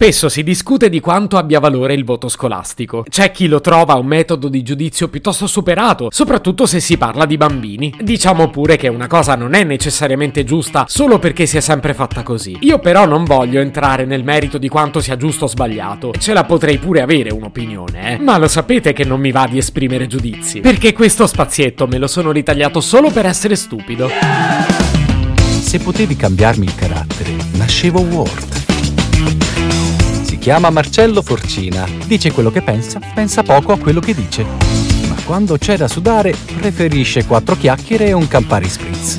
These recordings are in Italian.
Spesso si discute di quanto abbia valore il voto scolastico. C'è chi lo trova un metodo di giudizio piuttosto superato, soprattutto se si parla di bambini. Diciamo pure che una cosa non è necessariamente giusta solo perché si è sempre fatta così. Io però non voglio entrare nel merito di quanto sia giusto o sbagliato. Ce la potrei pure avere un'opinione, eh. Ma lo sapete che non mi va di esprimere giudizi. Perché questo spazietto me lo sono ritagliato solo per essere stupido. Se potevi cambiarmi il carattere, nascevo Ward. Si chiama Marcello Forcina, dice quello che pensa, pensa poco a quello che dice. Ma quando c'è da sudare, preferisce quattro chiacchiere e un Campari Spritz.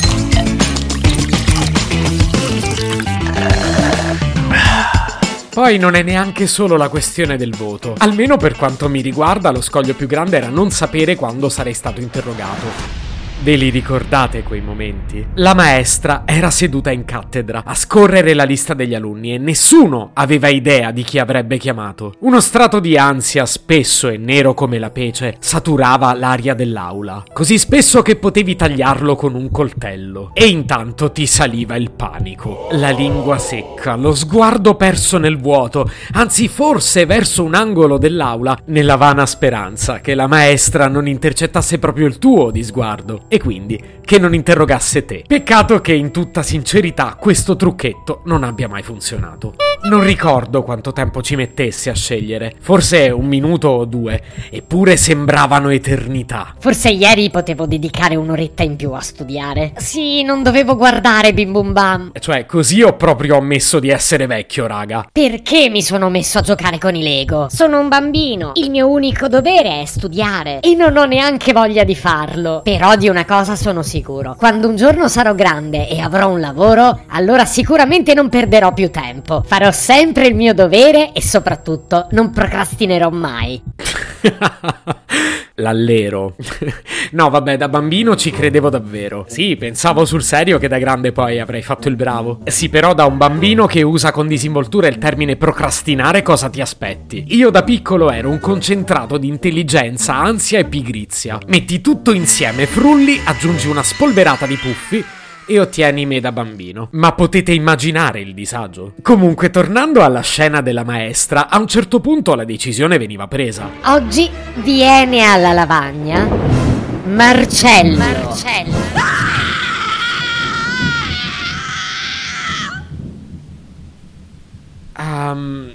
Poi non è neanche solo la questione del voto. Almeno per quanto mi riguarda, lo scoglio più grande era non sapere quando sarei stato interrogato. Ve li ricordate quei momenti? La maestra era seduta in cattedra a scorrere la lista degli alunni e nessuno aveva idea di chi avrebbe chiamato. Uno strato di ansia, spesso e nero come la pece, saturava l'aria dell'aula, così spesso che potevi tagliarlo con un coltello. E intanto ti saliva il panico, la lingua secca, lo sguardo perso nel vuoto, anzi forse verso un angolo dell'aula, nella vana speranza che la maestra non intercettasse proprio il tuo di sguardo e quindi che non interrogasse te. Peccato che in tutta sincerità questo trucchetto non abbia mai funzionato. Non ricordo quanto tempo ci mettesse a scegliere, forse un minuto o due, eppure sembravano eternità. Forse ieri potevo dedicare un'oretta in più a studiare. Sì, non dovevo guardare Bim Bum Bam. Cioè, così ho proprio ammesso di essere vecchio, raga. Perché mi sono messo a giocare con i Lego? Sono un bambino. Il mio unico dovere è studiare. E non ho neanche voglia di farlo. Però di una cosa sono sicuro. Quando un giorno sarò grande e avrò un lavoro, allora sicuramente non perderò più tempo. Farò sempre il mio dovere e soprattutto non procrastinerò mai. L'allero. no, vabbè, da bambino ci credevo davvero. Sì, pensavo sul serio che da grande poi avrei fatto il bravo. Sì, però da un bambino che usa con disinvoltura il termine procrastinare cosa ti aspetti? Io da piccolo ero un concentrato di intelligenza, ansia e pigrizia. Metti tutto insieme, frulli, aggiungi una spolverata di puffi e ottieni me da bambino. Ma potete immaginare il disagio. Comunque, tornando alla scena della maestra, a un certo punto la decisione veniva presa. Oggi viene alla lavagna Marcello. Marcello. Um,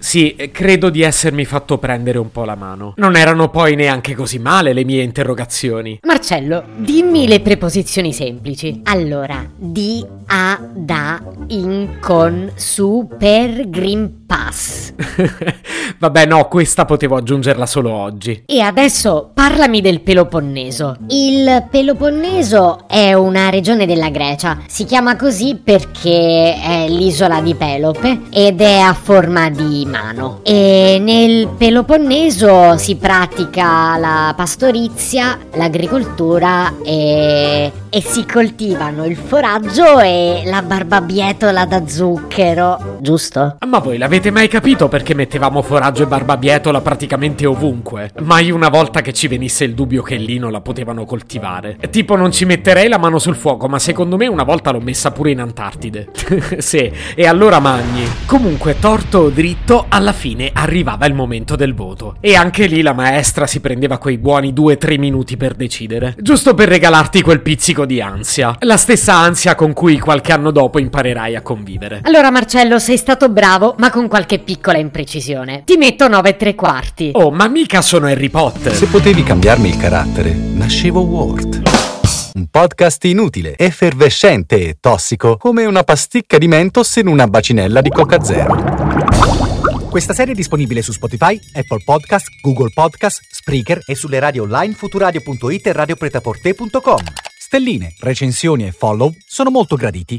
sì, credo di essermi fatto prendere un po' la mano. Non erano poi neanche così male le mie interrogazioni. Marcello, dimmi le preposizioni semplici. Allora, di, a, da, in, con, su, per, Green Pass. Vabbè, no, questa potevo aggiungerla solo oggi. E adesso parlami del Peloponneso. Il Peloponneso è una regione della Grecia. Si chiama così perché è l'isola di Pelope ed è a forma di mano. E nel Peloponneso si pratica la pastorizia, l'agricoltura e, e si coltivano il foraggio e la barbabietola da zucchero, giusto? Ma voi l'avete mai capito perché mettevamo foraggio e barbabietola praticamente ovunque? Mai una volta che ci venisse il dubbio che lì non la potevano coltivare. Tipo non ci metterei la mano sul fuoco, ma secondo me una volta l'ho messa pure in Antartide. sì, e allora magni. Comunque, torto o dritto, alla fine arrivava il momento del voto. E anche lì la maestra si prendeva quei buoni 2-3 minuti per decidere. Giusto per regalarti quel pizzico di ansia. La stessa ansia con cui qualche anno dopo imparerai a convivere. Allora Marcello, sei stato bravo, ma con qualche piccola imprecisione. Ti metto 9 e 3 quarti. Oh, ma mica sono Harry Potter. Se potevi cambiarmi il carattere, nascevo Ward. Un podcast inutile, effervescente e tossico, come una pasticca di mentos in una bacinella di Coca Zero. Questa serie è disponibile su Spotify, Apple Podcast, Google Podcast, Spreaker e sulle radio online futuradio.it e radiopretaporte.com. Stelline, recensioni e follow sono molto graditi.